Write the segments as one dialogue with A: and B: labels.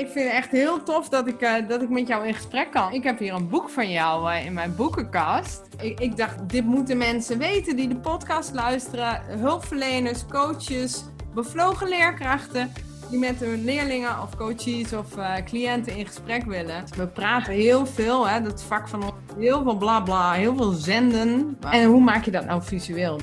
A: Ik vind het echt heel tof dat ik, uh, dat ik met jou in gesprek kan. Ik heb hier een boek van jou uh, in mijn boekenkast. Ik, ik, dacht, dit moeten mensen weten die de podcast luisteren. Hulpverleners, coaches, bevlogen leerkrachten die met hun leerlingen of coaches of uh, cliënten in gesprek willen. We praten heel veel, hè, dat vak van ons, heel veel bla bla, heel veel zenden. En hoe maak je dat nou visueel?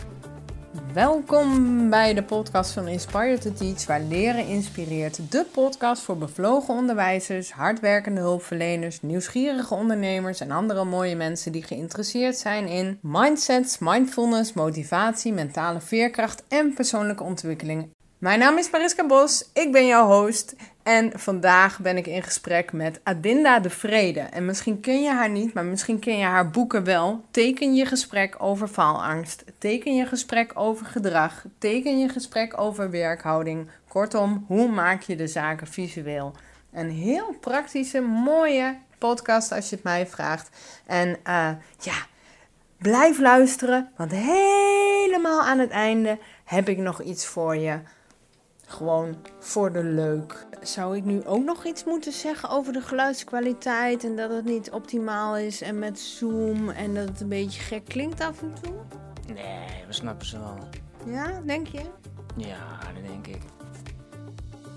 A: Welkom bij de podcast van Inspire to Teach, waar leren inspireert. De podcast voor bevlogen onderwijzers, hardwerkende hulpverleners, nieuwsgierige ondernemers en andere mooie mensen die geïnteresseerd zijn in mindsets, mindfulness, motivatie, mentale veerkracht en persoonlijke ontwikkeling. Mijn naam is Mariska Bos, ik ben jouw host en vandaag ben ik in gesprek met Adinda de Vrede. En misschien ken je haar niet, maar misschien ken je haar boeken wel. Teken je gesprek over faalangst, teken je gesprek over gedrag, teken je gesprek over werkhouding. Kortom, hoe maak je de zaken visueel? Een heel praktische, mooie podcast als je het mij vraagt. En uh, ja, blijf luisteren, want helemaal aan het einde heb ik nog iets voor je gewoon voor de leuk. Zou ik nu ook nog iets moeten zeggen over de geluidskwaliteit en dat het niet optimaal is en met Zoom en dat het een beetje gek klinkt af en toe?
B: Nee, we snappen ze wel.
A: Ja, denk je?
B: Ja, dat denk ik.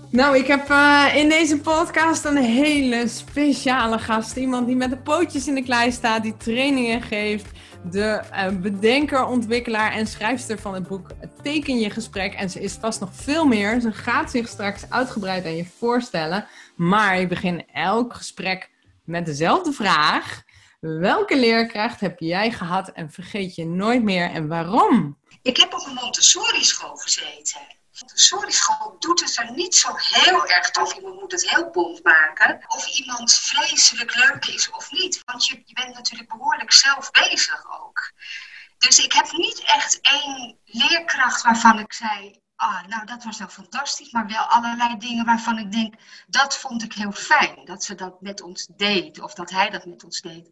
A: Nou, ik heb uh, in deze podcast een hele speciale gast. Iemand die met de pootjes in de klei staat, die trainingen geeft de uh, bedenker, ontwikkelaar en schrijfster van het boek Teken je gesprek. En ze is vast nog veel meer. Ze gaat zich straks uitgebreid aan je voorstellen. Maar ik begin elk gesprek met dezelfde vraag. Welke leerkracht heb jij gehad en vergeet je nooit meer en waarom?
C: Ik heb op een Montessori-school gezeten. Sorry school doet het er niet zo heel erg of iemand moet het heel bond maken. Of iemand vreselijk leuk is of niet. Want je, je bent natuurlijk behoorlijk zelf bezig ook. Dus ik heb niet echt één leerkracht waarvan ik zei, ah, nou dat was nou fantastisch, maar wel allerlei dingen waarvan ik denk, dat vond ik heel fijn, dat ze dat met ons deed of dat hij dat met ons deed.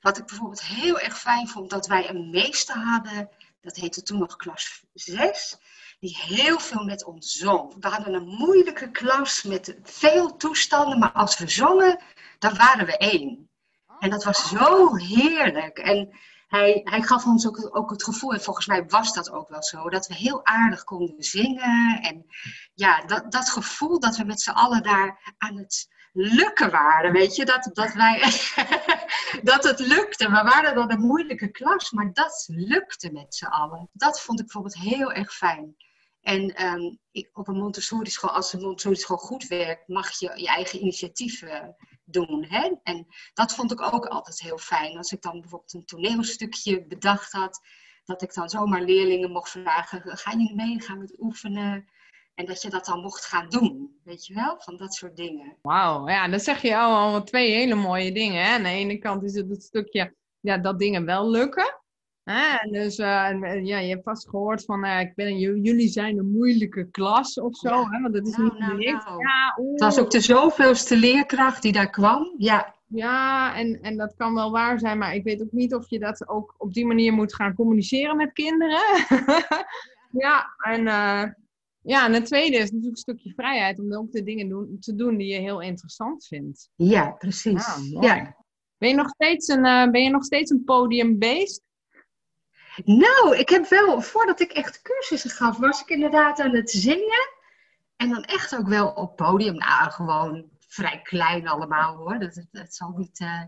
C: Wat ik bijvoorbeeld heel erg fijn vond, dat wij een meester hadden, dat heette toen nog klas 6 die heel veel met ons zong. We hadden een moeilijke klas met veel toestanden, maar als we zongen, dan waren we één. En dat was zo heerlijk. En hij, hij gaf ons ook, ook het gevoel, en volgens mij was dat ook wel zo, dat we heel aardig konden zingen. En ja, dat, dat gevoel dat we met z'n allen daar aan het lukken waren, weet je, dat, dat wij, dat het lukte. We waren dan een moeilijke klas, maar dat lukte met z'n allen. Dat vond ik bijvoorbeeld heel erg fijn. En um, ik, op een Montessori-school, als een Montessori-school goed werkt, mag je je eigen initiatieven doen. Hè? En dat vond ik ook altijd heel fijn. Als ik dan bijvoorbeeld een toneelstukje bedacht had, dat ik dan zomaar leerlingen mocht vragen: gaan jullie mee? Gaan we het oefenen? En dat je dat dan mocht gaan doen, weet je wel? Van dat soort dingen.
A: Wauw, ja, dan zeg je al twee hele mooie dingen. Hè? Aan de ene kant is het het stukje ja, dat dingen wel lukken. Dus uh, ja, je hebt vast gehoord van, uh, ik ben, jullie zijn een moeilijke klas of zo. Ja. Hè? Want dat is nou, niet nou, nou.
C: Ja, Het was ook de zoveelste leerkracht die daar kwam. Ja,
A: ja en, en dat kan wel waar zijn, maar ik weet ook niet of je dat ook op die manier moet gaan communiceren met kinderen. ja, en, uh, ja, en het tweede is natuurlijk een stukje vrijheid om ook de dingen doen, te doen die je heel interessant vindt.
C: Ja, precies. Ja,
A: Ben, je nog steeds een, ben je nog steeds een podiumbeest?
C: Nou, ik heb wel, voordat ik echt cursussen gaf, was ik inderdaad aan het zingen. En dan echt ook wel op podium. Nou, gewoon vrij klein allemaal hoor. Dat, zal niet, uh,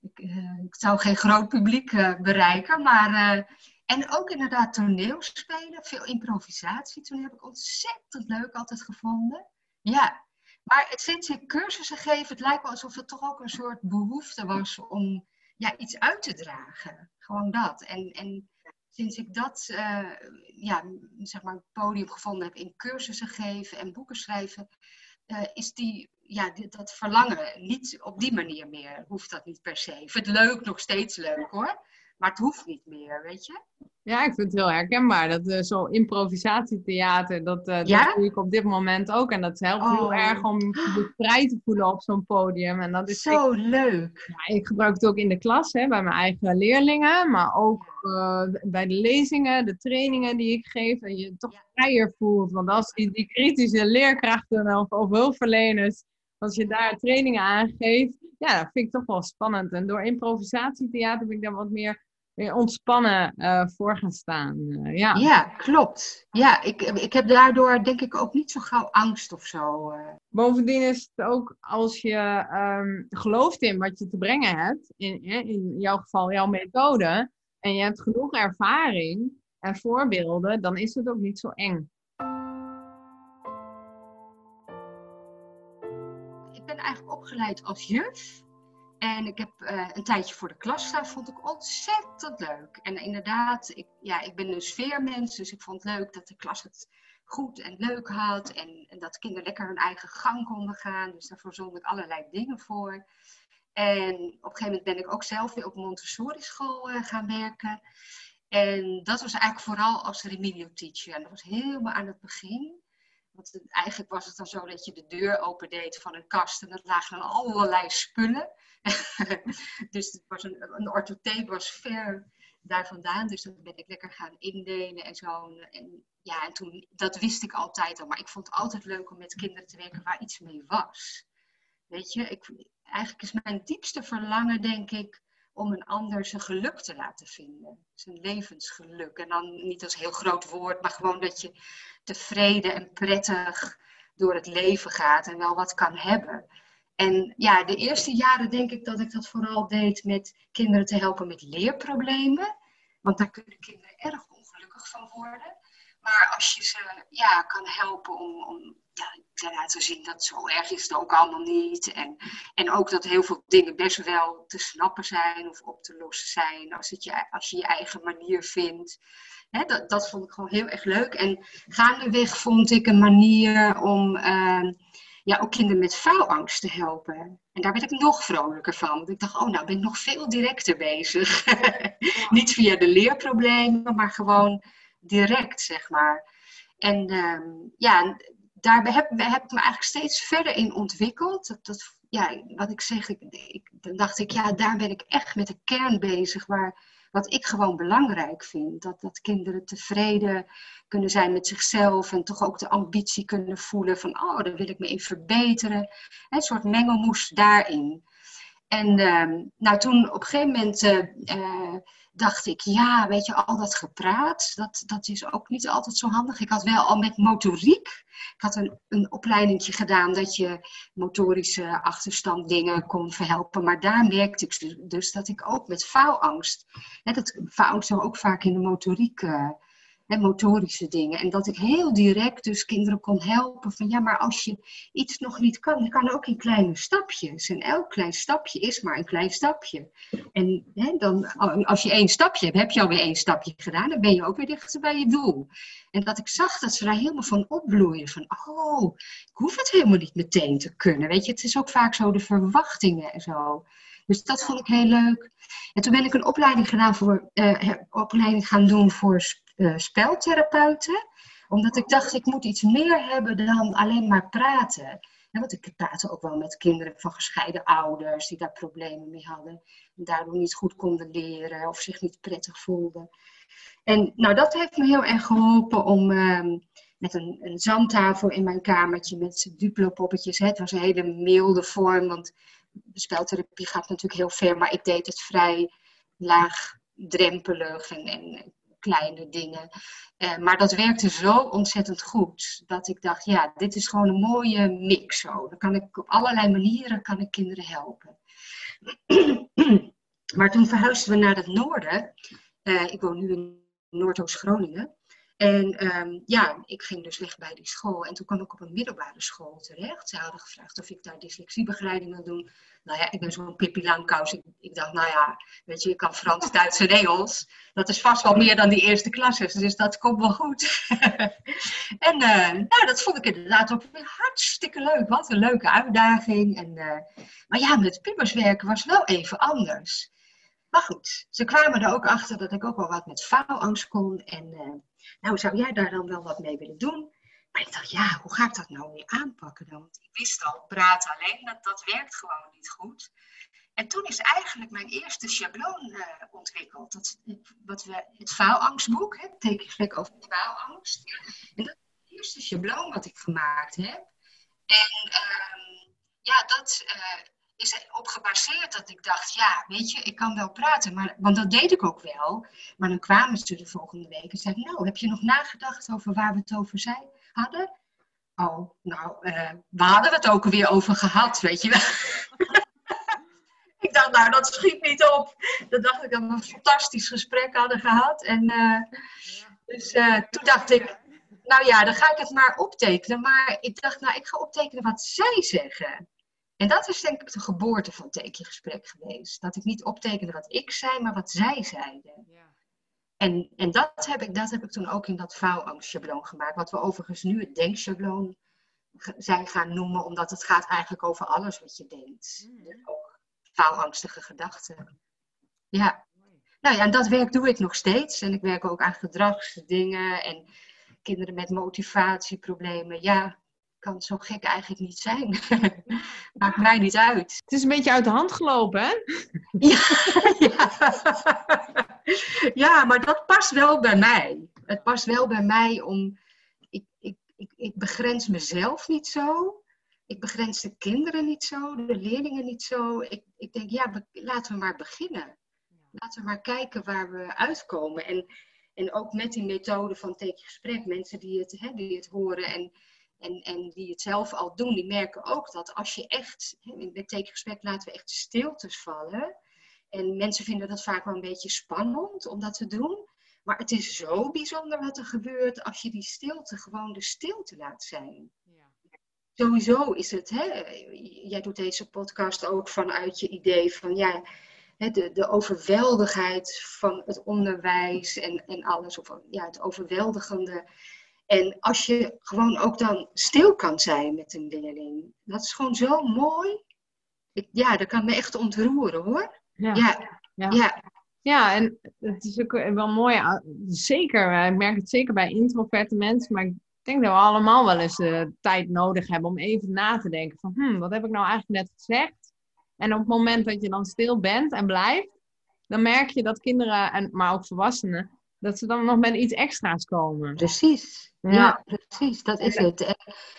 C: ik, uh, ik, zou geen groot publiek uh, bereiken. Maar, en ook inderdaad toneelspelen, veel improvisatie. Toen heb ik ontzettend leuk altijd gevonden. Ja, maar het, sinds ik cursussen geef, het lijkt wel alsof het toch ook een soort behoefte was om ja, iets uit te dragen. Gewoon dat. En, en sinds ik dat uh, ja, zeg maar podium gevonden heb in cursussen geven en boeken schrijven, uh, is die, ja, dat verlangen niet op die manier meer. Hoeft dat niet per se. Ik vind het leuk, nog steeds leuk hoor. Maar het hoeft niet meer, weet je?
A: Ja, ik vind het heel herkenbaar. Dat uh, zo improvisatietheater, dat, uh, dat doe ik op dit moment ook. En dat helpt heel oh. erg om je vrij te voelen op zo'n podium. En dat is
C: zo leuk.
A: Ja, ik gebruik het ook in de klas, hè, bij mijn eigen leerlingen. Maar ook uh, bij de lezingen, de trainingen die ik geef. En je toch vrijer voelt. Want als die, die kritische leerkrachten of, of hulpverleners als je daar trainingen aan geeft, ja, dat vind ik toch wel spannend. En door improvisatietheater ben ik daar wat meer, meer ontspannen uh, voor gaan staan. Uh, ja.
C: ja, klopt. Ja, ik, ik heb daardoor denk ik ook niet zo gauw angst of zo. Uh.
A: Bovendien is het ook als je um, gelooft in wat je te brengen hebt, in, in jouw geval jouw methode, en je hebt genoeg ervaring en voorbeelden, dan is het ook niet zo eng.
C: opgeleid als juf. En ik heb uh, een tijdje voor de klas staan, vond ik ontzettend leuk. En inderdaad, ik, ja, ik ben een sfeermens, dus ik vond het leuk dat de klas het goed en leuk had. En, en dat kinderen lekker hun eigen gang konden gaan. Dus daarvoor zond ik allerlei dingen voor. En op een gegeven moment ben ik ook zelf weer op Montessori school uh, gaan werken. En dat was eigenlijk vooral als remedial teacher. En dat was helemaal aan het begin. Want eigenlijk was het dan zo dat je de deur opendeed van een kast en er lagen allerlei spullen. dus het was een, een orthotheek was ver daar vandaan. Dus dan ben ik lekker gaan indelen en zo. En ja, en toen, dat wist ik altijd al. Maar ik vond het altijd leuk om met kinderen te werken waar iets mee was. Weet je, ik, eigenlijk is mijn diepste verlangen, denk ik, om een ander zijn geluk te laten vinden. Zijn levensgeluk. En dan niet als heel groot woord, maar gewoon dat je tevreden en prettig door het leven gaat en wel wat kan hebben. En ja, de eerste jaren denk ik dat ik dat vooral deed met kinderen te helpen met leerproblemen. Want daar kunnen kinderen erg ongelukkig van worden. Maar als je ze ja, kan helpen om, om ja, te laten zien dat zo erg is het ook allemaal niet. En, en ook dat heel veel dingen best wel te snappen zijn of op te lossen zijn. Als, het je, als je je eigen manier vindt. dat, dat vond ik gewoon heel erg leuk. En gaandeweg vond ik een manier om uh, ja, ook kinderen met faalangst te helpen. En daar werd ik nog vrolijker van. Want ik dacht, oh nou ben ik nog veel directer bezig. Niet via de leerproblemen, maar gewoon direct, zeg maar. En uh, ja, daar heb, heb ik me eigenlijk steeds verder in ontwikkeld. Dat, dat, ja, wat ik zeg, ik, ik, dan dacht ik, ja, daar ben ik echt met de kern bezig. Waar, wat ik gewoon belangrijk vind. Dat, dat kinderen tevreden kunnen zijn met zichzelf en toch ook de ambitie kunnen voelen van, oh, daar wil ik me in verbeteren. Een soort mengelmoes daarin. En uh, nou, toen op een gegeven moment uh, dacht ik, ja, weet je, al dat gepraat, dat, dat is ook niet altijd zo handig. Ik had wel al met motoriek, ik had een, een gedaan dat je motorische achterstand dingen kon verhelpen. Maar daar merkte ik dus, dus dat ik ook met faalangst, hè, dat faalangst ook vaak in de motoriek... Uh, motorische dingen. En dat ik heel direct dus kinderen kon helpen van ja, maar als je iets nog niet kan, dan kan ook in kleine stapjes. En elk klein stapje is maar een klein stapje. En hè, dan, als je één stapje hebt, heb je alweer één stapje gedaan, dan ben je ook weer dichter bij je doel. En dat ik zag dat ze daar helemaal van opbloeien. Van, oh, ik hoef het helemaal niet meteen te kunnen. Weet je, het is ook vaak zo de verwachtingen en zo. Dus dat vond ik heel leuk. En toen ben ik een opleiding, gedaan voor, uh, opleiding gaan doen voor uh, speltherapeuten. Omdat ik dacht, ik moet iets meer hebben dan alleen maar praten. want ik praatte ook wel met kinderen van gescheiden ouders die daar problemen mee hadden. En daardoor niet goed konden leren of zich niet prettig voelden. En nou, dat heeft me heel erg geholpen om ehm, met een, een, zandtafel in mijn kamertje met duplo-poppetjes. Het was een hele milde vorm, want speltherapie gaat natuurlijk heel ver, maar ik deed het vrij laagdrempelig en, en kleine dingen. Uh, maar dat werkte zo ontzettend goed dat ik dacht, ja, dit is gewoon een mooie mix zo. Dan kan ik op allerlei manieren kan ik kinderen helpen. maar toen verhuisden we naar het noorden. Uh, ik woon nu in Noordoost-Groningen. En um, ja, ik ging dus weg bij die school. En toen kwam ik op een middelbare school terecht. Ze hadden gevraagd of ik daar dyslexiebegeleiding wil doen. Nou ja, ik ben zo'n Pippi Langkous. Ik, ik, dacht, nou ja, weet je, ik kan Frans, Duits en Engels. Dat is vast wel meer dan die eerste klasses. Dus dat komt wel goed. en uh, nou, dat vond ik inderdaad ook hartstikke leuk. Wat een leuke uitdaging. En, uh, maar ja, met pubers werken was wel even anders. Maar goed, ze kwamen er ook achter dat ik ook wel wat met faalangst kon. En uh, nou, zou jij daar dan wel wat mee willen doen? Maar ik dacht, ja, hoe ga ik dat nou weer aanpakken dan? Want ik wist al, praten alleen, dat, dat werkt gewoon niet goed. En toen is eigenlijk mijn eerste schabloon uh, ontwikkeld. Dat, wat we, het faalangstboek, het tekengesprek over faalangst. En dat is het eerste schabloon wat ik gemaakt heb. En uh, ja, dat uh, is op gebaseerd dat ik dacht, ja, weet je, ik kan wel praten. Maar, want dat deed ik ook wel. Maar dan kwamen ze de volgende week en zeiden, nou, heb je nog nagedacht over waar we het over zijn, hadden? Oh, nou, uh, we hadden het ook weer over gehad, weet je wel. ik dacht, nou, dat schiet niet op. Dan dacht ik dat we een fantastisch gesprek hadden gehad. En uh, dus toen dacht ik, nou ja, dan ga ik het maar optekenen. Maar ik dacht, nou, ik ga optekenen wat zij zeggen. En dat is denk ik de geboorte van tekengesprek geweest. Dat ik niet optekende wat ik zei, maar wat zij zeiden. Ja. En, en dat, heb ik, dat heb ik toen ook in dat faalangstschabloon gemaakt. Wat we overigens nu het denkschabloon zijn gaan noemen. Omdat het gaat eigenlijk over alles wat je denkt. Mm. Dus ook faalangstige gedachten. Ja. Nou ja, en dat werk doe ik nog steeds. En ik werk ook aan gedragsdingen en kinderen met motivatieproblemen. Ja, kan zo gek eigenlijk niet zijn. Maakt mij niet uit.
A: Het is een beetje uit de hand gelopen, hè?
C: ja, ja. ja, maar dat past wel bij mij. Het past wel bij mij om. Ik, ik, ik, ik begrens mezelf niet zo. Ik begrens de kinderen niet zo, de leerlingen niet zo. Ik, ik denk, ja, laten we maar beginnen. Laten we maar kijken waar we uitkomen. En, en ook met die methode van tekengesprek, mensen die het, hè, die het horen en en, en die het zelf al doen, die merken ook dat als je echt, in het tekengesprek laten we echt stiltes vallen. En mensen vinden dat vaak wel een beetje spannend om dat te doen. Maar het is zo bijzonder wat er gebeurt als je die stilte gewoon de stilte laat zijn. Ja. Sowieso is het, hè, jij doet deze podcast ook vanuit je idee van ja, de, de overweldigheid van het onderwijs en, en alles, of ja, het overweldigende en als je gewoon ook dan stil kan zijn met een leerling, dat is gewoon zo mooi. Ik, ja, dat kan me echt ontroeren hoor. Ja. Ja.
A: ja. ja. en het is ook wel mooi, zeker, eh, ik merk het zeker bij introverte mensen, maar ik denk dat we allemaal wel eens uh, tijd nodig hebben om even na te denken van, hmm, wat heb ik nou eigenlijk net gezegd? En op het moment dat je dan stil bent en blijft, dan merk je dat kinderen, en, maar ook volwassenen, dat ze dan nog met iets extra's komen.
C: Precies. Ja, precies. Dat is het. En,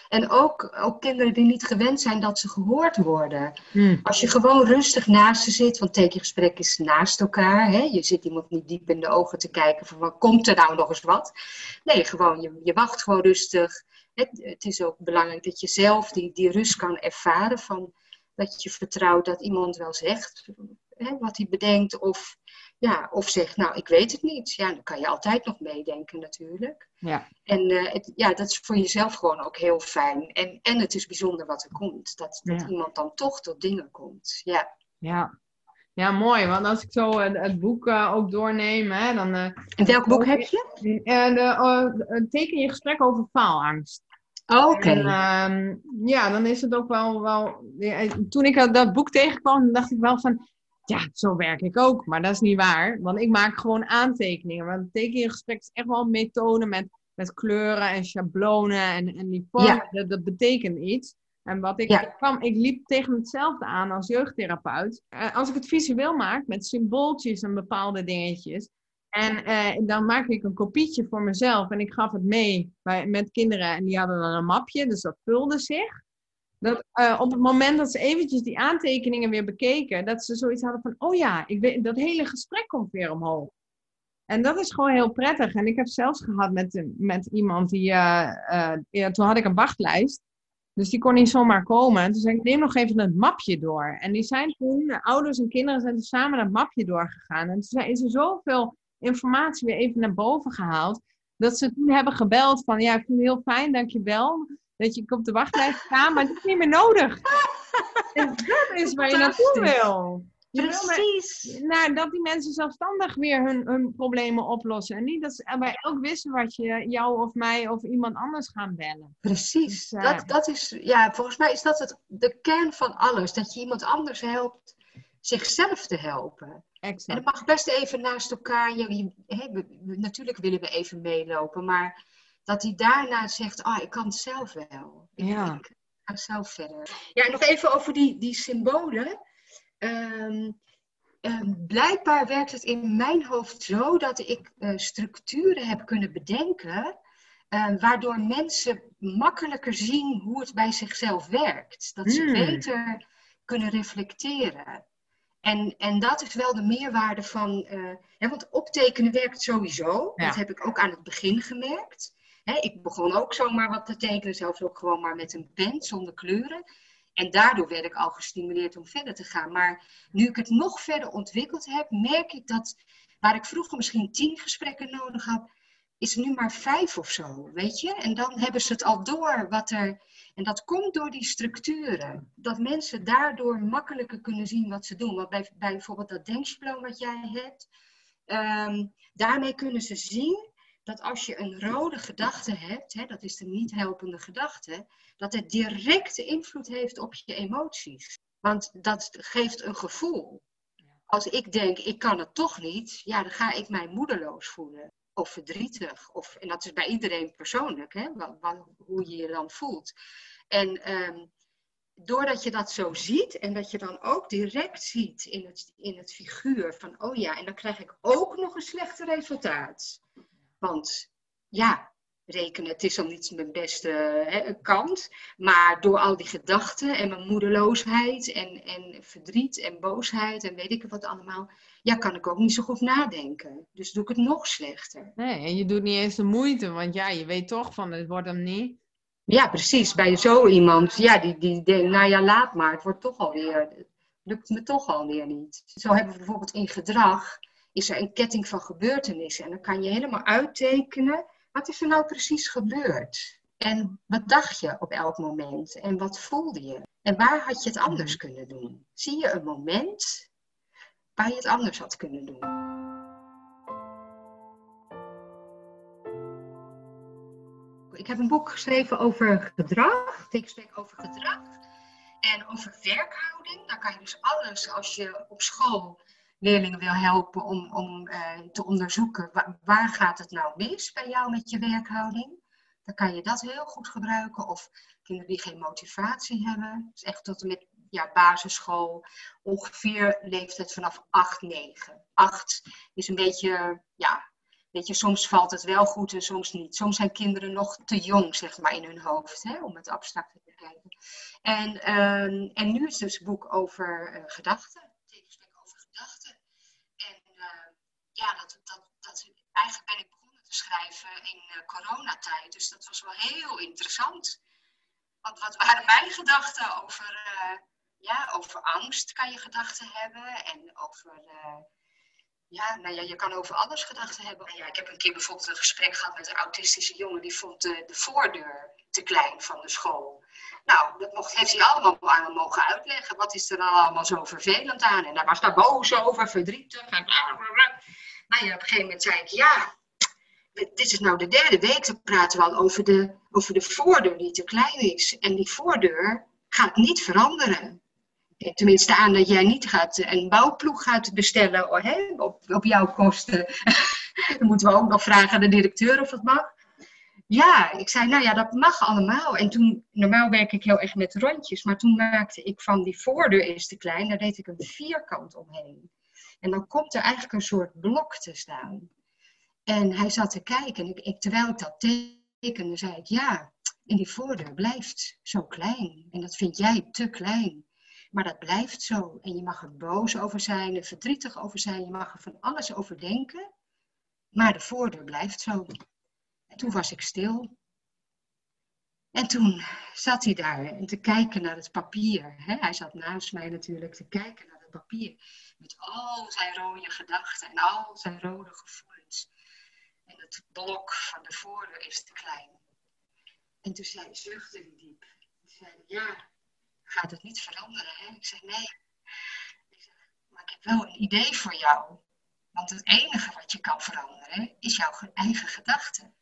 C: en, ook, ook kinderen die niet gewend zijn dat ze gehoord worden. Hmm. Als je gewoon rustig naast ze zit, want tekengesprek is naast elkaar. Hè? Je zit iemand niet diep in de ogen te kijken van wat komt er nou nog eens wat. Nee, gewoon, je, je wacht gewoon rustig. Het, het is ook belangrijk dat je zelf die, die rust kan ervaren van dat je vertrouwt dat iemand wel zegt hè, wat hij bedenkt of ja, of zegt, nou, ik weet het niet. Ja, dan kan je altijd nog meedenken natuurlijk. Ja. En uh, het, ja, dat is voor jezelf gewoon ook heel fijn. En, en het is bijzonder wat er komt. Dat, dat iemand dan toch tot dingen komt. Ja.
A: Ja. Ja, mooi. Want als ik zo het, het boek uh, ook doorneem, hè, dan... Uh,
C: en welk boek heb je?
A: de, teken je gesprek over faalangst.
C: Oké.
A: Ehm, ja, dan is het ook wel... wel toen ik dat boek tegenkwam, dacht ik wel van ja, zo werk ik ook. Maar dat is niet waar, want ik maak gewoon aantekeningen. Want tekengesprek is echt wel methode met, met kleuren en schablonen en, en die vormen. Dat, dat, betekent iets. En wat ik, kwam, ik liep tegen hetzelfde aan als jeugdtherapeut. Uh, als ik het visueel maak met symbooltjes en bepaalde dingetjes. En uh, dan maak ik een kopietje voor mezelf en ik gaf het mee bij, met kinderen en die hadden dan een mapje, dus dat vulde zich. Dat uh, op het moment dat ze eventjes die aantekeningen weer bekeken, dat ze zoiets hadden van, oh ja, ik weet, dat hele gesprek komt weer omhoog. En dat is gewoon heel prettig. En ik heb zelfs gehad met, met iemand die, uh, ja, toen had ik een wachtlijst. Dus die kon niet zomaar komen. En toen zei ik, neem nog even het mapje door. En die zijn toen, de ouders en kinderen zijn samen het mapje doorgegaan. En toen is er zoveel informatie weer even naar boven gehaald. Dat ze toen hebben gebeld van, ja, ik vind het heel fijn, dankjewel dat je op de wachtlijst staat, maar het is niet meer nodig. en dat is waar je naartoe wil. Je Precies. Wil nou, dat die mensen zelfstandig weer hun, hun problemen oplossen. En niet dat ze bij elk wisten wat je jou of mij of iemand anders gaan bellen.
C: Precies. Dus, uh, dat, dat is, ja, volgens mij is dat het, de kern van alles. Dat je iemand anders helpt zichzelf te helpen. Exact. En het mag best even naast elkaar. Je, je, natuurlijk willen we even meelopen, maar dat hij daarna zegt, ah, ik kan het zelf wel. Ik, ja. ik ga zelf verder. Ja, en nog even over die, die symbolen. Ehm, ehm, blijkbaar werkt het in mijn hoofd zo dat ik uh, structuren heb kunnen bedenken eh, waardoor mensen makkelijker zien hoe het bij zichzelf werkt. Dat ze
A: Hmm.
C: beter kunnen reflecteren. En, en dat is wel de meerwaarde van. eh, hè, want optekenen werkt sowieso.
A: Ja.
C: Dat heb ik ook aan het begin gemerkt. Hè, ik begon ook zomaar wat te tekenen, zelfs ook gewoon maar met een pen zonder kleuren. En daardoor werd ik al gestimuleerd om verder te gaan. Maar nu ik het nog verder ontwikkeld heb, merk ik dat waar ik vroeger misschien tien gesprekken nodig had, is nu maar vijf of zo, weet je? En dan hebben ze het al door wat er. En dat komt door die structuren. Dat mensen daardoor makkelijker kunnen zien wat ze doen. Want bij, bij bijvoorbeeld dat denkschabloon wat jij hebt, ehm, daarmee kunnen ze zien dat als je een rode gedachte hebt, hè, dat is de niet helpende gedachte, dat het directe invloed heeft op je emoties. Want dat geeft een gevoel. Als ik denk, ik kan het toch niet, ja, dan ga ik mij moedeloos voelen. Of verdrietig. Of, en dat is bij iedereen persoonlijk, hè, wat, hoe je je dan voelt. En ehm, doordat je dat zo ziet en dat je dan ook direct ziet in het, in het figuur van, oh ja, en dan krijg ik ook nog een slechter resultaat. Want ja, rekenen, het is dan niet mijn beste hè, kant. Maar door al die gedachten en mijn moedeloosheid en, en verdriet en boosheid en weet ik wat allemaal, ja, kan ik ook niet zo goed nadenken. Dus doe ik het nog slechter.
A: Nee, en je doet niet eens de moeite, want ja, je weet toch van het wordt hem niet.
C: Ja, precies. Bij zo iemand, ja, die, die denkt, nou ja, laat maar, het wordt toch alweer, het lukt me toch alweer niet. Zo hebben we bijvoorbeeld in gedrag, is er een ketting van gebeurtenissen. En dan kan je helemaal uittekenen, wat is er nou precies gebeurd? En wat dacht je op elk moment? En wat voelde je? En waar had je het anders kunnen doen? Zie je een moment waar je het anders had kunnen doen? Ik heb een boek geschreven over gedrag, tekensprek over gedrag en over werkhouding. Dan kan je dus alles als je op school leerlingen wil helpen om, om eh, te onderzoeken wa- waar gaat het nou mis bij jou met je werkhouding. Dan kan je dat heel goed gebruiken. Of kinderen die geen motivatie hebben. Dus echt tot en met ja, basisschool. Ongeveer leeftijd vanaf 8, 9. 8 is een beetje, ja, weet je, soms valt het wel goed en soms niet. Soms zijn kinderen nog te jong, zeg maar, in hun hoofd, hè, om het abstract te bekijken. En, ehm, en nu is dus het boek over eh, gedachten. Tekensprek over gedachten. En eh, ja, dat, dat, dat, eigenlijk ben ik begonnen te schrijven in eh, coronatijd. Dus dat was wel heel interessant. Want wat waren mijn gedachten over, eh, ja, over angst kan je gedachten hebben. En over, eh, ja, nou ja, je kan over alles gedachten hebben. Ja, ik heb een keer bijvoorbeeld een gesprek gehad met een autistische jongen. Die vond de, de voordeur te klein van de school. Nou, dat mocht, heeft hij allemaal aan me mogen uitleggen. Wat is er dan allemaal zo vervelend aan? En daar was daar boos over, verdrietig. En bla. Nou op een gegeven moment zei ik, ja, dit is nou de derde week. Dan praten we al over de, over de voordeur die te klein is. En die voordeur gaat niet veranderen. Eh, Tenminste, aan dat jij niet gaat, eh, een bouwploeg gaat bestellen oh, hè, op, op jouw kosten. Dan moeten we ook nog vragen aan de directeur of dat mag. Ja, ik zei, nou ja, dat mag allemaal. En toen, normaal werk ik heel erg met rondjes, maar toen maakte ik van die voordeur is te klein, daar deed ik een vierkant omheen. En dan komt er eigenlijk een soort blok te staan. En hij zat te kijken en ik, ik, terwijl ik dat tekende, zei ik, ja, en die voordeur blijft zo klein. En dat vind jij te klein. Maar dat blijft zo. En je mag er boos over zijn, er verdrietig over zijn, je mag er van alles over denken. Maar de voordeur blijft zo. En toen was ik stil. En toen zat hij daar en te kijken naar het papier. Hij zat naast mij natuurlijk te kijken naar papier. Met al zijn rode gedachten en al zijn rode gevoelens. En het blok van de voordeur is te klein. En toen zei, zuchtte hij diep. Hij zei, ja, gaat het niet veranderen? Hè? Ik zei, nee. Ik maar ik heb wel een idee voor jou. Want het enige wat je kan veranderen is jouw ge- eigen gedachten.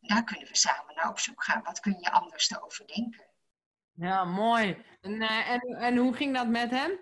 C: Daar kunnen we samen naar op zoek gaan. Wat kun je anders te overdenken?
A: Ja, mooi. En, eh, en, en hoe ging dat met hem?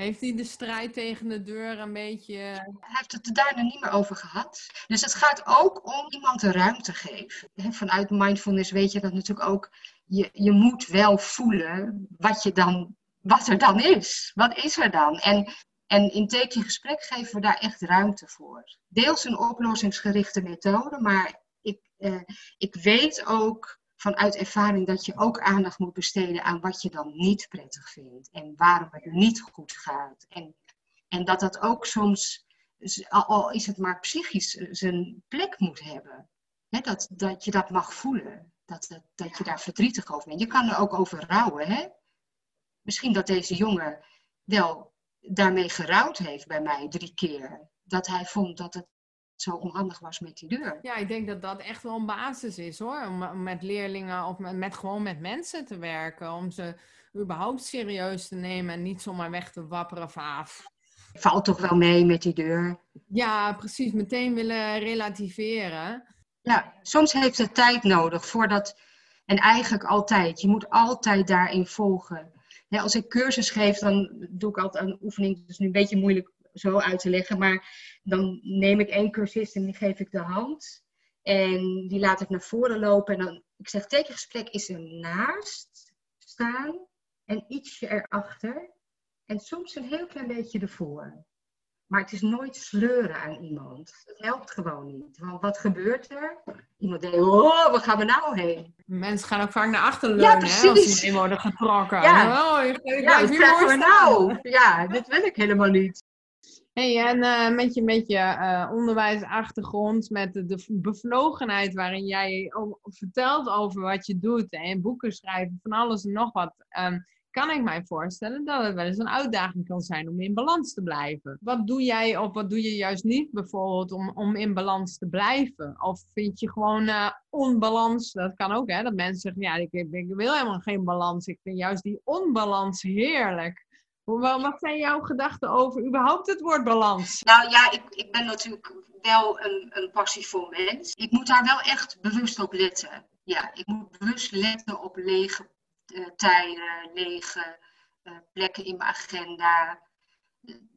A: Heeft hij de strijd tegen de deur een beetje...
C: Hij heeft het er daarna niet meer over gehad. Dus het gaat ook om iemand de ruimte geven. Vanuit mindfulness weet je dat natuurlijk ook. Je, je moet wel voelen wat, je dan, wat er dan is. Wat is er dan? En, en in teken gesprek geven we daar echt ruimte voor. Deels een oplossingsgerichte methode, maar ik, eh, ik weet ook vanuit ervaring dat je ook aandacht moet besteden aan wat je dan niet prettig vindt. En waarom het niet goed gaat. En, en dat dat ook soms, al is het maar psychisch, zijn plek moet hebben. dat, dat je dat mag voelen. Dat, dat, dat je daar verdrietig over bent. Je kan er ook over rouwen. Hè? Misschien dat deze jongen wel daarmee gerouwd heeft bij mij drie keer. Dat hij vond dat het zo onhandig was met die deur.
A: Ja, ik denk dat dat echt wel een basis is hoor. Om met leerlingen of met, met gewoon met mensen te werken. Om ze überhaupt serieus te nemen en niet zomaar weg te wapperen van af.
C: Ah, Valt toch wel mee met die deur?
A: Ja, precies. Meteen willen relativeren.
C: Ja, soms heeft het tijd nodig voordat. En eigenlijk altijd. Je moet altijd daarin volgen. Ja, als ik cursus geef, dan doe ik altijd een oefening. Het is nu een beetje moeilijk zo uit te leggen. Maar dan neem ik één cursist en die geef ik de hand. En die laat ik naar voren lopen. En dan, ik zeg, tekengesprek is er naast staan en ietsje erachter. En soms een heel klein beetje ervoor. Maar het is nooit sleuren aan iemand. Het helpt gewoon niet. Want wat gebeurt er? Iemand denkt, oh, waar gaan we nou heen?
A: Mensen gaan ook vaak naar achter leunen ja, hè, als ze worden getrokken.
C: Ja, oh, je, ja, wat nou? Ja, dit wil ik helemaal niet.
A: Hey, en uh, met je, met je uh, onderwijsachtergrond, met de, bevlogenheid waarin jij vertelt over wat je doet en boeken schrijven, van alles en nog wat, um, kan ik mij voorstellen dat het wel eens een uitdaging kan zijn om in balans te blijven. Wat doe jij of wat doe je juist niet bijvoorbeeld om, om in balans te blijven? Of vind je gewoon uh, onbalans, dat kan ook hè, dat mensen zeggen, ja, ik, ik wil helemaal geen balans, ik vind juist die onbalans heerlijk. Wat zijn jouw gedachten over überhaupt het woord balans?
C: Nou ja, ik, ik ben natuurlijk wel een, een passievol mens. Ik moet daar wel echt bewust op letten. Ja, ik moet bewust letten op lege uh, tijden, lege uh, plekken in mijn agenda.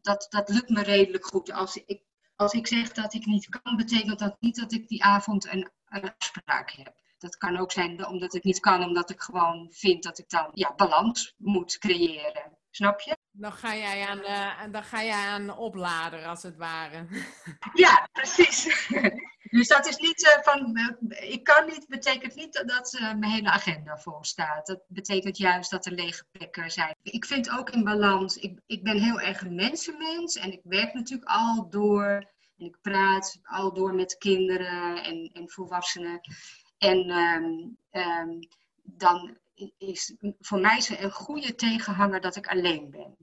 C: Dat, dat lukt me redelijk goed. Als ik, als ik zeg dat ik niet kan, betekent dat niet dat ik die avond een, een afspraak heb. Dat kan ook zijn omdat ik niet kan, omdat ik gewoon vind dat ik dan ja, balans moet creëren. Snap je?
A: Dan ga jij aan, uh, dan ga jij aan oplader, als het ware.
C: Ja, precies. dus dat is niet uh, van, uh, ik kan niet, betekent niet dat, dat mijn hele agenda vol staat. Dat betekent juist dat er lege plekken zijn. Ik vind ook in balans, ik, ik ben heel erg een mensenmens en ik werk natuurlijk al door. En ik praat al door met kinderen en, en volwassenen. En um, um, dan is voor mij een goede tegenhanger dat ik alleen ben.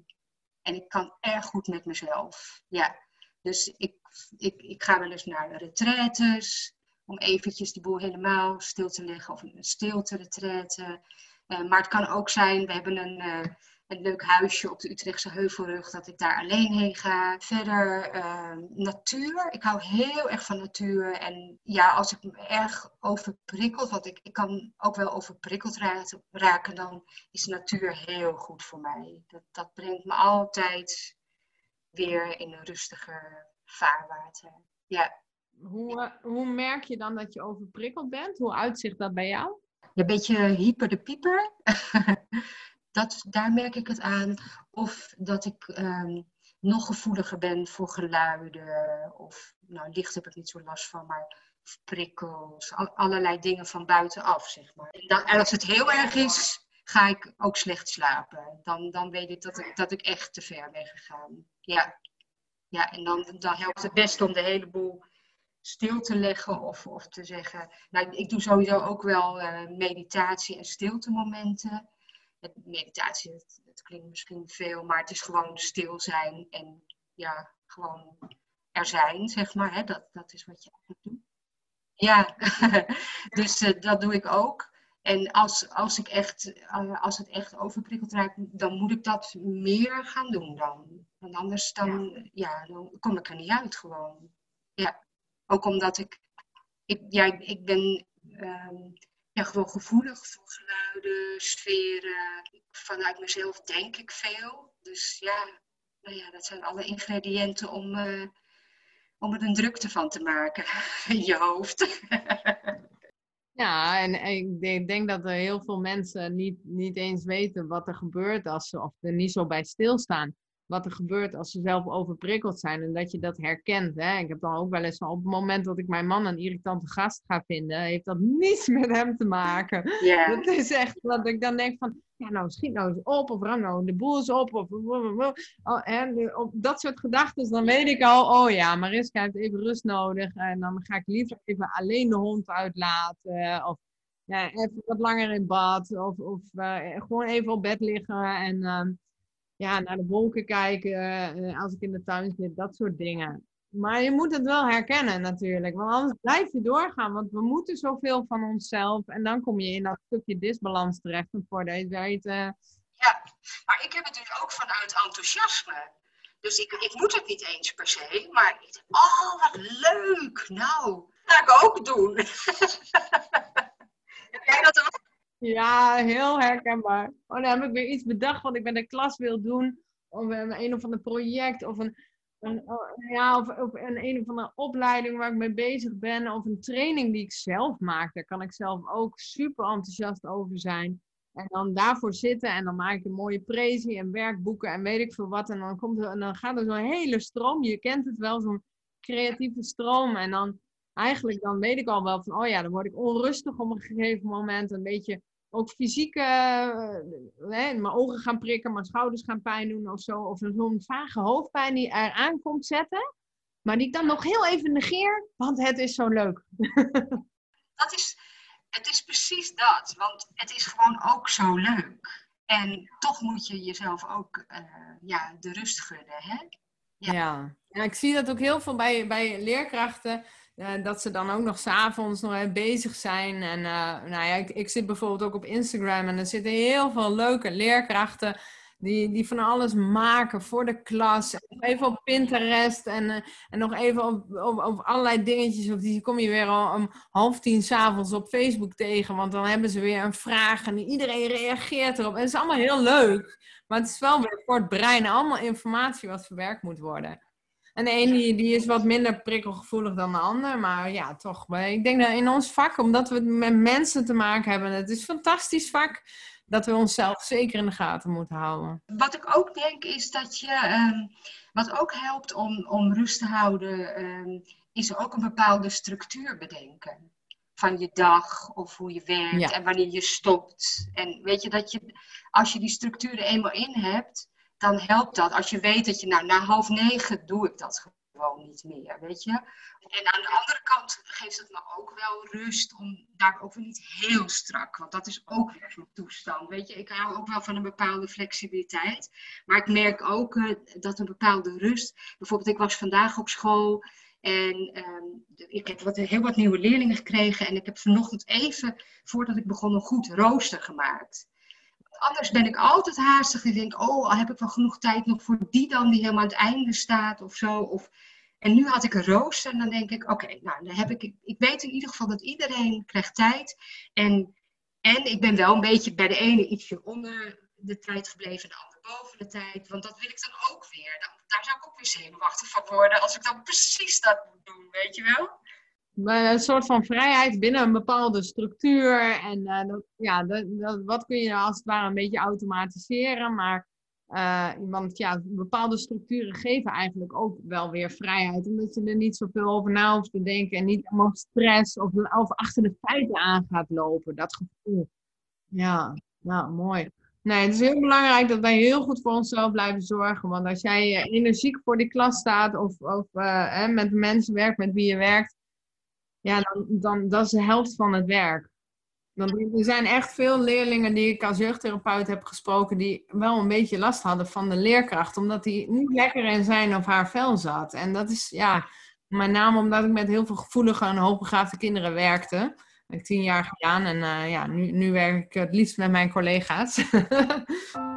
C: En ik kan erg goed met mezelf. Ja. Dus ik, ik, ik ga wel eens naar retraites om eventjes die boel helemaal stil te leggen of een stilte retraite. Uh, maar het kan ook zijn, we hebben een, uh, een leuk huisje op de Utrechtse Heuvelrug, dat ik daar alleen heen ga. Verder uh, natuur. Ik hou heel erg van natuur. En ja, als ik me erg overprikkeld, want ik, ik kan ook wel overprikkeld raken, dan is natuur heel goed voor mij. Dat, dat brengt me altijd weer in een rustiger vaarwater. Ja.
A: Hoe, uh, hoe merk je dan dat je overprikkeld bent? Hoe uitzicht dat bij jou?
C: Een beetje hyper de pieper. dat, daar merk ik het aan. Of dat ik um, nog gevoeliger ben voor geluiden. Of, nou, licht heb ik niet zo last van, maar prikkels. Al, allerlei dingen van buitenaf, zeg maar. En, dan, als het heel erg is, ga ik ook slecht slapen. Dan, dan weet ik dat, ik dat ik echt te ver ben gegaan. Ja, ja en dan, dan helpt het best om de hele boel stil te leggen of, of te zeggen. Nou, ik doe sowieso ook wel uh, meditatie en meditatie, het, klinkt misschien veel, maar het is gewoon stil zijn en ja, gewoon er zijn, zeg maar. Hè? Dat, dat is wat je eigenlijk doet. Ja, dus uh, dat doe ik ook. En als, als, ik echt, uh, als het echt overprikkeld raakt, dan moet ik dat meer gaan doen dan. Want anders dan, ja. ja dan kom ik er niet uit gewoon. Ja, ook omdat ik, ik, ja, ik ben um, ja, gewoon gevoelig voor geluiden, sferen. Vanuit mezelf denk ik veel. Dus ja, nou ja dat zijn alle ingrediënten om, uh, om er een drukte van te maken in je hoofd.
A: Ja, en, ik denk dat er heel veel mensen niet, niet eens weten wat er gebeurt als ze of er niet zo bij stilstaan. Wat er gebeurt als ze zelf overprikkeld zijn en dat je dat herkent. Hè? Ik heb dan ook wel eens van op het moment dat ik mijn man een irritante gast ga vinden, heeft dat niets met hem te maken.
C: Ja.
A: Dat is echt dat ik dan denk van, ja nou schiet nou eens op of ruim nou de boel eens op of oh, en op dat soort gedachten, dan weet ik al, oh ja, Mariska heeft even rust nodig en dan ga ik liever even alleen de hond uitlaten of ja, even wat langer in bad of, of eh, gewoon even op bed liggen en ehm, ja, naar de wolken kijken eh, als ik in de tuin zit, dat soort dingen. Maar je moet het wel herkennen natuurlijk, want anders blijf je doorgaan, want we moeten zoveel van onszelf en dan kom je in dat stukje disbalans terecht en voordat je het weet,
C: Ja, maar ik heb het dus ook vanuit enthousiasme. Dus ik, ik moet het niet eens per se, maar ik oh, wat leuk. Nou, dat ga ik ook doen. jij dat?
A: Ja, heel herkenbaar. Oh, dan heb ik weer iets bedacht wat ik met de klas wil doen. Of een, een of ander project. Of een, een, ja, of, een, een of andere opleiding waar ik mee bezig ben. Of een training die ik zelf maak. Daar kan ik zelf ook super enthousiast over zijn. En dan daarvoor zitten en dan maak ik een mooie presie en werkboeken en weet ik veel wat. En dan, komt er, dan gaat er zo'n hele stroom. Je kent het wel, zo'n creatieve stroom. En dan eigenlijk dan weet ik al wel van, oh ja, dan word ik onrustig op een gegeven moment. Een beetje ook fysiek, eh, hè, mijn ogen gaan prikken, mijn schouders gaan pijn doen of zo. Of zo'n vage hoofdpijn die eraan komt zetten. Maar die ik dan nog heel even negeer, want het is zo leuk.
C: Dat is, het is precies dat, want het is gewoon ook zo leuk. En toch moet je jezelf ook eh, ja, de rust gunnen, hè? Ja.
A: Ja. ja, ik zie dat ook heel veel bij, bij leerkrachten. Eh, dat ze dan ook nog s'avonds nog even bezig zijn. En eh, nou ja, ik, zit bijvoorbeeld ook op Instagram en er zitten heel veel leuke leerkrachten. Die, die van alles maken voor de klas. Nog even op Pinterest en, eh, en nog even op, op, op allerlei dingetjes. Of die kom je weer al om half tien s'avonds op Facebook tegen. Want dan hebben ze weer een vraag en iedereen reageert erop. En het is allemaal heel leuk. Maar het is wel weer voor het brein allemaal informatie wat verwerkt moet worden. En de een die, die is wat minder prikkelgevoelig dan de ander. Maar ja, toch. Maar Ik denk dat in ons vak, omdat we het met mensen te maken hebben, het is een fantastisch vak, dat we onszelf zeker in de gaten moeten houden.
C: Wat ik ook denk is dat je, ehm, wat ook helpt om, om rust te houden, ehm, is ook een bepaalde structuur bedenken. Van je dag of hoe je werkt
A: Ja.
C: en wanneer je stopt. En weet je dat je, als je die structuur er eenmaal in hebt, dan helpt dat. Als je weet dat je, nou, na half negen doe ik dat gewoon niet meer, weet je. En aan de andere kant geeft het me ook wel rust om daar ook niet heel strak, want dat is ook weer zo'n toestand, weet je. Ik hou ook wel van een bepaalde flexibiliteit, maar ik merk ook eh, dat een bepaalde rust, bijvoorbeeld ik was vandaag op school en ehm, ik heb wat, heel wat nieuwe leerlingen gekregen en ik heb vanochtend even, voordat ik begon, een goed rooster gemaakt. Anders ben ik altijd haastig en denk, oh, heb ik wel genoeg tijd nog voor die dan die helemaal aan het einde staat of zo. Of, en nu had ik een rooster en dan denk ik, oké, nou, dan heb ik, ik weet in ieder geval dat iedereen krijgt tijd. En, en ik ben wel een beetje bij de ene ietsje onder de tijd gebleven en de ander boven de tijd. Want dat wil ik dan ook weer. Dan, daar zou ik ook weer zenuwachtig van worden als ik dan precies dat moet doen, weet je wel?
A: Maar een soort van vrijheid binnen een bepaalde structuur. En eh, dat, ja, dat, wat kun je nou als het ware een beetje automatiseren. Maar eh, want ja, bepaalde structuren geven eigenlijk ook wel weer vrijheid. Omdat je er niet zoveel over na hoeft te denken. En niet allemaal stress of, of achter de feiten aan gaat lopen. Dat gevoel. Ja, nou mooi. Nee, het is heel belangrijk dat wij heel goed voor onszelf blijven zorgen. Want als jij eh, energiek voor die klas staat of, of eh, met mensen werkt met wie je werkt, ja, dan, dan dat is de helft van het werk. Want er zijn echt veel leerlingen die ik als jeugdtherapeut heb gesproken, die wel een beetje last hadden van de leerkracht, omdat die niet lekker in zijn of haar vel zat. En dat is ja, met name omdat ik met heel veel gevoelige en hoogbegaafde kinderen werkte. Dat heb ik tien jaar gedaan en eh, ja, nu, nu werk ik het liefst met mijn collega's.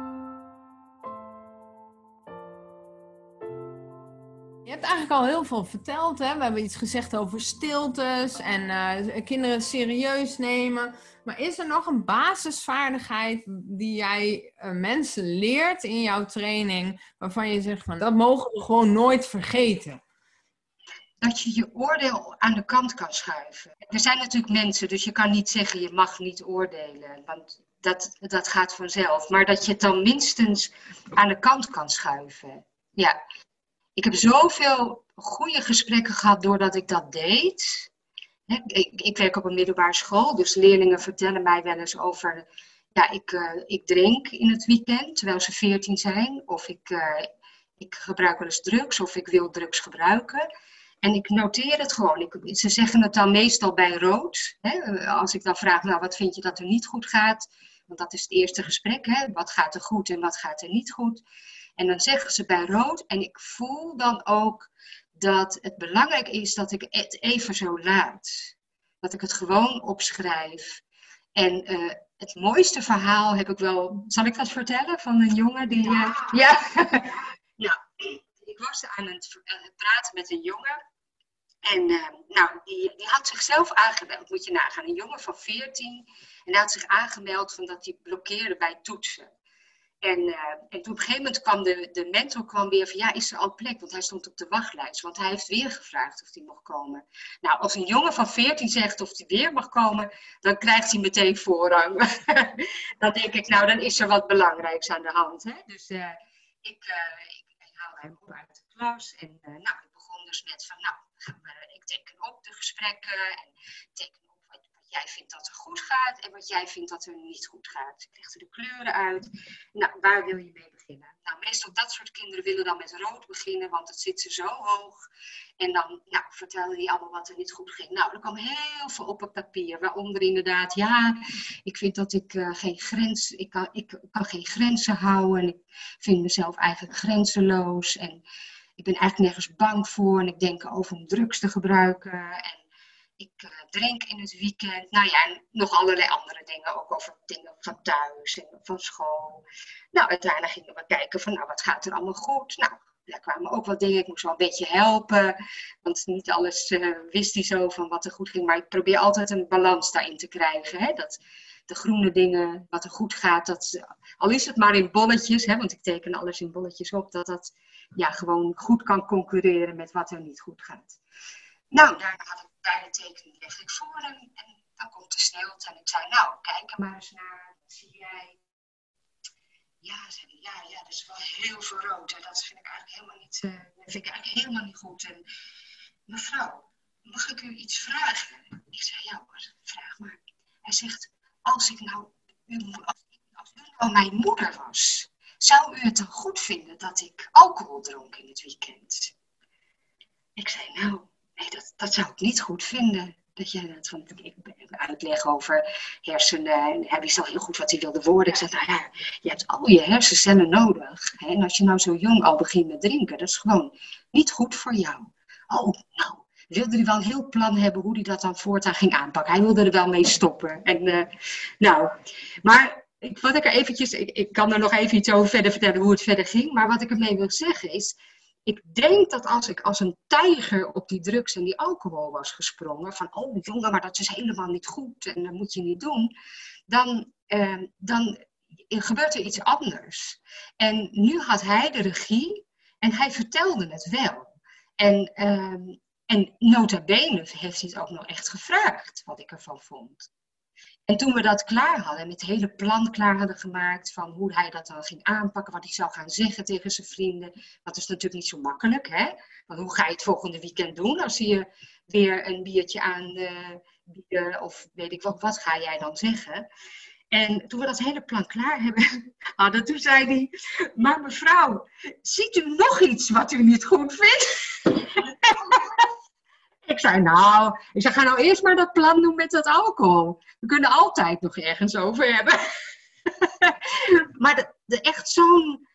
A: hebt eigenlijk al heel veel verteld. Hè? We hebben iets gezegd over stiltes en eh, kinderen serieus nemen. Maar is er nog een basisvaardigheid die jij eh, mensen leert in jouw training, waarvan je zegt van dat mogen we gewoon nooit vergeten?
C: dat je je oordeel aan de kant kan schuiven. Er zijn natuurlijk mensen, dus je kan niet zeggen je mag niet oordelen, want dat, dat gaat vanzelf. Maar dat je het dan minstens aan de kant kan schuiven. Ja, ik heb zoveel goede gesprekken gehad doordat ik dat deed. Ik, ik werk op een middelbare school, dus leerlingen vertellen mij wel eens over ja, ik, uh, ik drink in het weekend terwijl ze 14 zijn. Of ik, uh, ik gebruik wel eens drugs of ik wil drugs gebruiken. En ik noteer het gewoon. Ik, ze zeggen het dan meestal bij rood. Hè? Als ik dan vraag, nou wat vind je dat er niet goed gaat? Want dat is het eerste gesprek. Hè? Wat gaat er goed en wat gaat er niet goed? En dan zeggen ze bij rood. En ik voel dan ook dat het belangrijk is dat ik het even zo laat. Dat ik het gewoon opschrijf. En uh, het mooiste verhaal heb ik wel. Zal ik dat vertellen van een jongen die. Ja. Uh, ja. nou, ik was aan het praten met een jongen. En uh, nou, die, die had zichzelf aangemeld, moet je nagaan. Een jongen van 14. En hij had zich aangemeld van dat hij blokkeerde bij toetsen. En, en toen op een gegeven moment kwam de, de mentor kwam weer van ja, is er al plek? Want hij stond op de wachtlijst. Want hij heeft weer gevraagd of hij mocht komen. Nou, als een jongen van 14 zegt of hij weer mag komen, dan krijgt hij meteen voorrang. dan denk ik, nou, dan is er wat belangrijks aan de hand. Hè? Dus uh, ik, uh, ik haalde hem op uit de klas. En nou, ik begon dus met van, nou, ik teken op de gesprekken. En teken jij vindt dat er goed gaat en wat jij vindt dat er niet goed gaat. Ik legde de kleuren uit. Nou, waar wil je mee beginnen? Nou, meestal dat soort kinderen willen dan met rood beginnen, want het zit ze zo hoog. En dan nou, vertellen die allemaal wat er niet goed ging. Nou, er kwam heel veel op het papier, waaronder inderdaad, ja, ik vind dat ik uh, geen grens, ik kan, ik kan geen grenzen houden. En ik vind mezelf eigenlijk grenzeloos. En ik ben eigenlijk nergens bang voor. En ik denk over om drugs te gebruiken. En ik uh, drink in het weekend. Nou ja, en nog allerlei andere dingen. Ook over dingen van thuis en van school. Nou, uiteindelijk gingen we kijken van, nou, wat gaat er allemaal goed? Nou, daar kwamen ook wat dingen. Ik moest wel een beetje helpen. Want niet alles uh, wist hij zo van wat er goed ging. Maar ik probeer altijd een balans daarin te krijgen. Hè? Dat de groene dingen, wat er goed gaat, dat, al is het maar in bolletjes, hè, want ik teken alles in bolletjes op, dat dat ja, gewoon goed kan concurreren met wat er niet goed gaat. Nou, daarna had ik bij de tekening leg ik voor hem en dan komt de sneeuwte en ik zei, nou, kijk er maar eens naar, zie jij? Ja, zei hij, ja, ja, dat is wel heel veel en dat vind ik eigenlijk helemaal niet, uh, vind ik eigenlijk helemaal niet goed. En mevrouw, mag ik u iets vragen? Ik zei, ja hoor, vraag maar. Hij zegt, als ik nou, als, als u nou mijn moeder was, zou u het dan goed vinden dat ik alcohol dronk in het weekend? Ik zei, nou, nee, dat, zou ik niet goed vinden. Dat jij dat van, ik uitleg over hersenen. En hij wist al heel goed wat hij wilde worden. Ik zei, nou ja, je hebt al je hersencellen nodig. Hè? En als je nou zo jong al begint met drinken, dat is gewoon niet goed voor jou. Oh, nou, wilde hij wel een heel plan hebben hoe hij dat dan voortaan ging aanpakken. Hij wilde er wel mee stoppen. En, uh, nou, maar wat ik er eventjes, ik, ik kan er nog even iets over verder vertellen hoe het verder ging. Maar wat ik ermee wil zeggen is, ik denk dat als ik als een tijger op die drugs en die alcohol was gesprongen, van oh jongen, maar dat is helemaal niet goed en dat moet je niet doen, dan, eh, dan gebeurt er iets anders. En nu had hij de regie en hij vertelde het wel. En, eh, en nota bene heeft hij het ook nog echt gevraagd, wat ik ervan vond. En toen we dat klaar hadden, en het hele plan klaar hadden gemaakt van hoe hij dat dan ging aanpakken, wat hij zou gaan zeggen tegen zijn vrienden, dat is natuurlijk niet zo makkelijk, hè? Want hoe ga je het volgende weekend doen als je weer een biertje aan uh, of weet ik wat, wat ga jij dan zeggen? En toen we dat hele plan klaar hebben, hadden, toen zei hij, maar mevrouw, ziet u nog iets wat u niet goed vindt? Ik zei, nou, ik zei, ga nou eerst maar dat plan doen met dat alcohol. We kunnen altijd nog ergens over hebben. maar de, de echt zo'n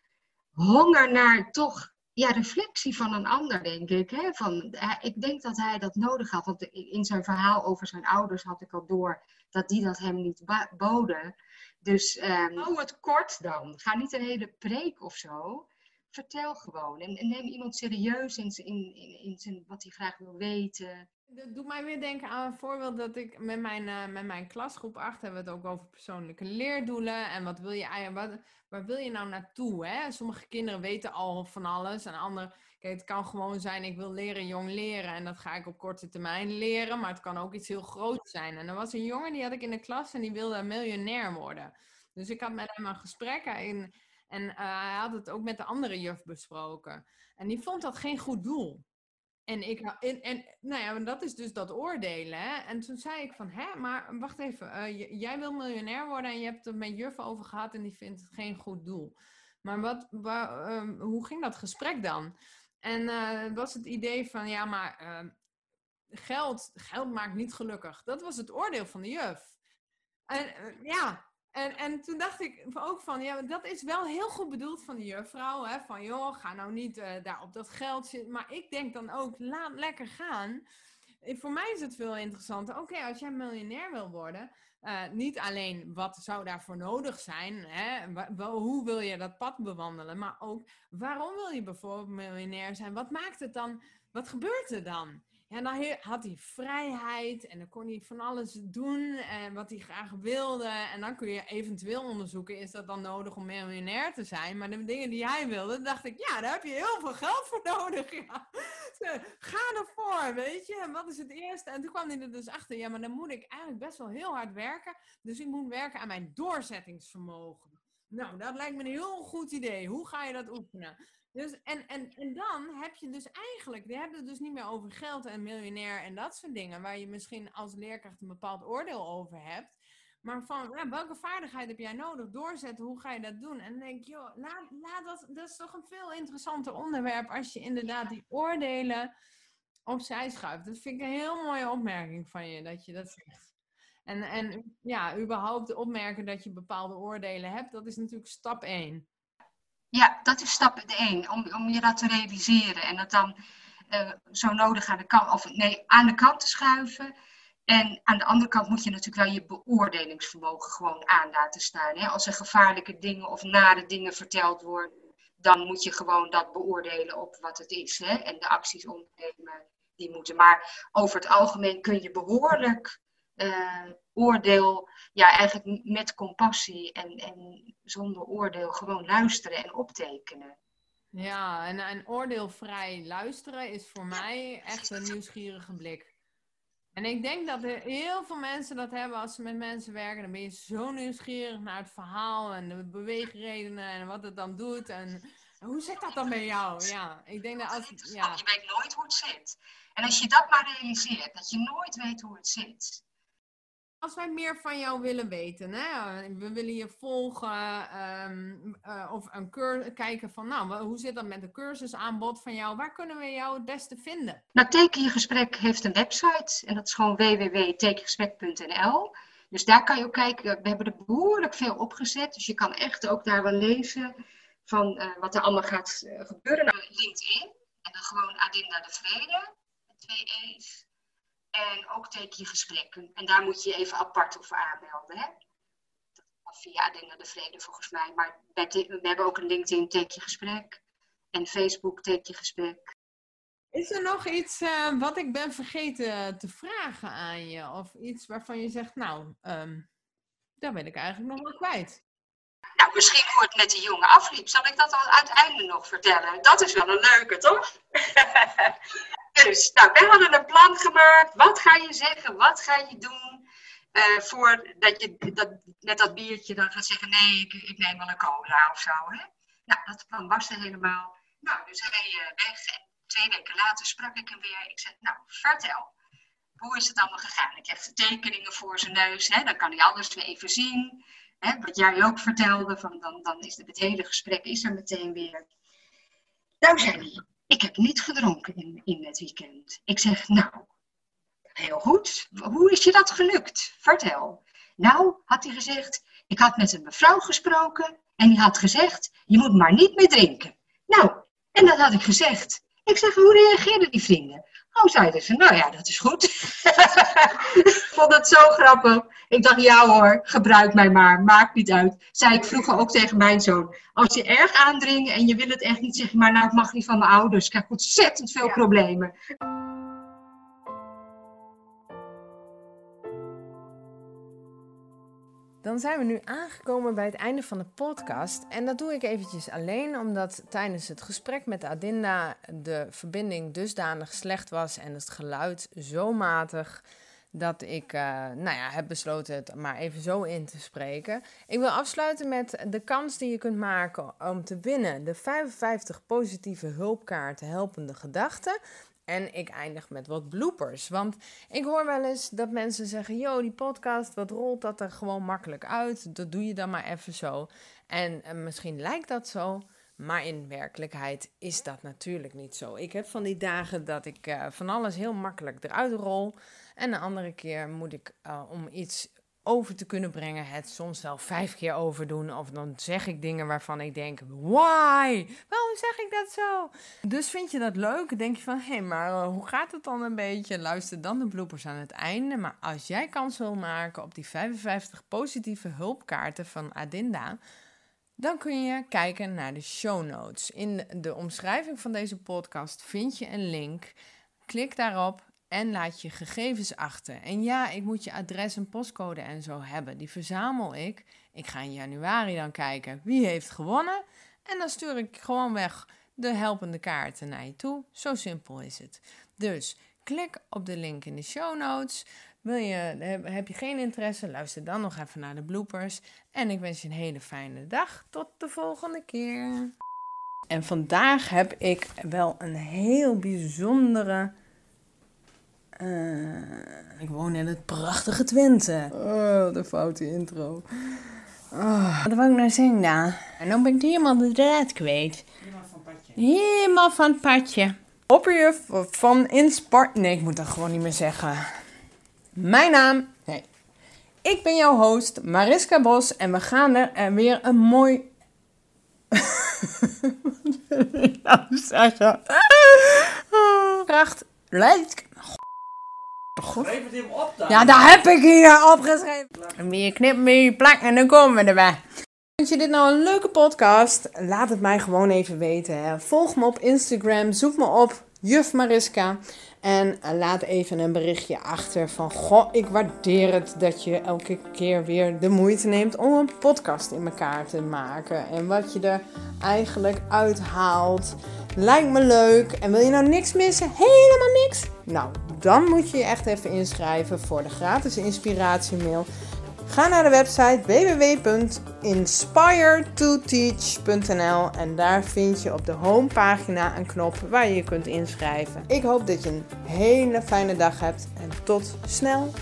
C: honger naar toch ja, reflectie van een ander, denk ik. Hè? Van, ik denk dat hij dat nodig had. Want in zijn verhaal over zijn ouders had ik al door dat die dat hem niet boden. Dus um, hou het kort dan. Ga niet een hele preek of zo vertel gewoon. En, neem iemand serieus in, in, in, in zijn, wat hij graag wil weten.
A: Dat doet mij weer denken aan een voorbeeld dat ik met mijn, uh, met mijn klasgroep 8 hebben we het ook over persoonlijke leerdoelen. En wat wil je wat, waar wil je nou naartoe? Hè? Sommige kinderen weten al van alles. En anderen, kijk, het kan gewoon zijn, ik wil leren jong leren. En dat ga ik op korte termijn leren. Maar het kan ook iets heel groots zijn. En er was een jongen, die had ik in de klas en die wilde miljonair worden. Dus ik had met hem een gesprek en, en uh, hij had het ook met de andere juf besproken. En die vond dat geen goed doel. En, ik, en, en nou ja, dat is dus dat oordelen. Hè? En toen zei ik van, hè, maar wacht even. Uh, jij wil miljonair worden en je hebt het met juf over gehad en die vindt het geen goed doel. Maar wat, um, hoe ging dat gesprek dan? En uh, was het idee van, ja, maar uh, geld, geld maakt niet gelukkig. Dat was het oordeel van de juf. En eh, ja, en, en toen dacht ik ook van, ja, dat is wel heel goed bedoeld van de juffrouw. Hè? Van, joh, ga nou niet uh, daar op dat geld zitten. Maar ik denk dan ook, laat lekker gaan. Voor mij is het veel interessanter. Oké, als jij miljonair wil worden, uh, niet alleen wat zou daarvoor nodig zijn, hè? hoe wil je dat pad bewandelen, maar ook waarom wil je bijvoorbeeld miljonair zijn? Wat maakt het dan? Wat gebeurt er dan? Ja, dan had hij vrijheid en dan kon hij van alles doen en wat hij graag wilde. En dan kun je eventueel onderzoeken, is dat dan nodig om miljonair te zijn? Maar de dingen die hij wilde, dacht ik, ja, daar heb je heel veel geld voor nodig. Ja. Ga ervoor, weet je. En wat is het eerste? En toen kwam hij er dus achter, ja, maar dan moet ik eigenlijk best wel heel hard werken. Dus ik moet werken aan mijn doorzettingsvermogen. Nou, dat lijkt me een heel goed idee. Hoe ga je dat oefenen? Dus, en, en, en dan heb je dus eigenlijk, je hebt het dus niet meer over geld en miljonair en dat soort dingen, waar je misschien als leerkracht een bepaald oordeel over hebt. Maar van ja, welke vaardigheid heb jij nodig? Doorzetten, hoe ga je dat doen? En dan denk je, joh, laat, laat dat, dat is toch een veel interessanter onderwerp als je inderdaad die oordelen opzij schuift. Dat vind ik een heel mooie opmerking van je, dat je dat. En, en ja, überhaupt opmerken dat je bepaalde oordelen hebt, dat is natuurlijk stap 1.
C: Ja, dat is stap 1, om, om je dat te realiseren. En dat dan uh, zo nodig aan de kant, of nee, aan de kant te schuiven. En aan de andere kant moet je natuurlijk wel je beoordelingsvermogen gewoon aan laten staan. Hè? Als er gevaarlijke dingen of nare dingen verteld worden, dan moet je gewoon dat beoordelen op wat het is. Hè? En de acties ondernemen die moeten. Maar over het algemeen kun je behoorlijk uh, oordeel, ja, eigenlijk met compassie en, en zonder oordeel gewoon luisteren en optekenen.
A: Ja, en, en oordeelvrij luisteren is voor mij echt een nieuwsgierige blik. En ik denk dat er heel veel mensen dat hebben als ze met mensen werken. Dan ben je zo nieuwsgierig naar het verhaal en de beweegredenen en wat het dan doet. En hoe zit dat dan bij jou? Ja, ik denk dat als... Ja.
C: Je weet nooit hoe het zit. En als je dat maar realiseert, dat je nooit weet hoe het zit
A: als wij meer van jou willen weten, hè? we willen je volgen um, uh, of een kijken van, nou, hoe zit dat met de cursusaanbod van jou? Waar kunnen we jou het beste vinden?
C: Nou, Tekenjegesprek heeft een website en dat is gewoon www.tekengesprek.nl. Dus daar kan je ook kijken. We hebben er behoorlijk veel opgezet, dus je kan echt ook daar wel lezen van uh, wat er allemaal gaat uh, gebeuren. Nou, LinkedIn en dan gewoon Adinda de Vrede, twee E's. En ook teken je gesprekken. En daar moet je even apart over aanmelden. Hè? Via Adina de Vrede volgens mij. Maar we hebben ook een LinkedIn teken je gesprek. En Facebook teken je gesprek.
A: Is er nog iets uh, wat ik ben vergeten te vragen aan je? Of iets waarvan je zegt, nou, um, daar ben ik eigenlijk nog wel kwijt.
C: Nou, misschien hoe het met die jongen afliep. Zal ik dat al uiteindelijk nog vertellen? Dat is wel een leuke, toch? Dus, nou, wij hadden een plan gemaakt. Wat ga je zeggen? Wat ga je doen? Uh, voordat je dat, met dat biertje dan gaat zeggen: nee, ik, ik neem wel een cola of zo. Hè? Nou, dat plan was er helemaal. Nou, dus hij uh, weg. En twee weken later sprak ik hem weer. Ik zei: Nou, vertel. Hoe is het allemaal gegaan? Ik heb tekeningen voor zijn neus. Hè? Dan kan hij alles weer even zien. Wat jij ook vertelde. Van, dan, dan is het, het hele gesprek is er meteen weer. Nou, zei hij: ik heb niet gedronken in, in het weekend. Ik zeg, nou, heel goed. Hoe is je dat gelukt? Vertel. Nou, had hij gezegd, ik had met een mevrouw gesproken en die had gezegd, je moet maar niet meer drinken. Nou, en dat had ik gezegd. Ik zeg, hoe reageerden die vrienden? Oh, zeiden ze, nou ja, dat is goed. ik vond het zo grappig. Ik dacht, ja hoor, gebruik mij maar, maakt niet uit. Zei ik vroeger ook tegen mijn zoon. Als je erg aandringt en je wil het echt niet, zeg maar, nou, het mag niet van mijn ouders. Ik krijg ontzettend veel problemen.
A: Dan zijn we nu aangekomen bij het einde van de podcast. En dat doe ik eventjes alleen omdat tijdens het gesprek met Adinda de verbinding dusdanig slecht was en het geluid zo matig dat ik uh, nou ja, heb besloten het maar even zo in te spreken. Ik wil afsluiten met de kans die je kunt maken om te winnen. De 55 positieve hulpkaarten helpende gedachten. En ik eindig met wat bloopers. Want ik hoor wel eens dat mensen zeggen: Yo, die podcast, wat rolt dat er gewoon makkelijk uit? Dat doe je dan maar even zo. En, en misschien lijkt dat zo. Maar in werkelijkheid is dat natuurlijk niet zo. Ik heb van die dagen dat ik uh, van alles heel makkelijk eruit rol. En de andere keer moet ik uh, om iets over te kunnen brengen, het soms wel vijf keer overdoen. Of dan zeg ik dingen waarvan ik denk: why? Waarom zeg ik dat zo? Dus vind je dat leuk? Denk je van: hé, hey, maar uh, hoe gaat het dan een beetje? Luister dan de bloopers aan het einde. Maar als jij kans wil maken op die 55 positieve hulpkaarten van Adinda. Dan kun je kijken naar de show notes. In de omschrijving van deze podcast vind je een link. Klik daarop en laat je gegevens achter. En ja, ik moet je adres en postcode en zo hebben. Die verzamel ik. Ik ga in januari dan kijken wie heeft gewonnen. En dan stuur ik gewoon weg de helpende kaarten naar je toe. Zo simpel is het. Dus klik op de link in de show notes. Wil je, heb je geen interesse? Luister dan nog even naar de bloopers. En ik wens je een hele fijne dag. Tot de volgende keer. En vandaag heb ik wel een heel bijzondere uh, ik woon in het prachtige Twente. Oh, de foute intro. Oh, wat wil ik nou zingen dan? En dan ben ik helemaal de draad kwijt. Helemaal van het padje. Helemaal van padje. Opperjuf van Inspart... Nee, ik moet dat gewoon niet meer zeggen. Mijn naam... Nee. Ik ben jouw host, Mariska Bos. En we gaan er weer een mooi... wat wil ik nou zeggen? Kracht... Lijkt
D: goed. Schrijf het hem op dan.
A: Ja, daar heb ik hier opgeschreven. En weer knippen, weer plakken en dan komen we erbij. Vind je dit nou een leuke podcast? Laat het mij gewoon even weten. Hè. Volg me op Instagram, zoek me op Juf Mariska. En eh, laat even een berichtje achter van... Goh, ik waardeer het dat je elke keer weer de moeite neemt om een podcast in elkaar te maken. En wat je er eigenlijk uithaalt. Lijkt me leuk. En wil je nou niks missen? Helemaal niks? Nou, dan moet je je echt even inschrijven voor de gratis inspiratiemail. Ga naar de website www.inspiretoteach.nl en daar vind je op de homepagina een knop waar je je kunt inschrijven. Ik hoop dat je een hele fijne dag hebt en tot snel!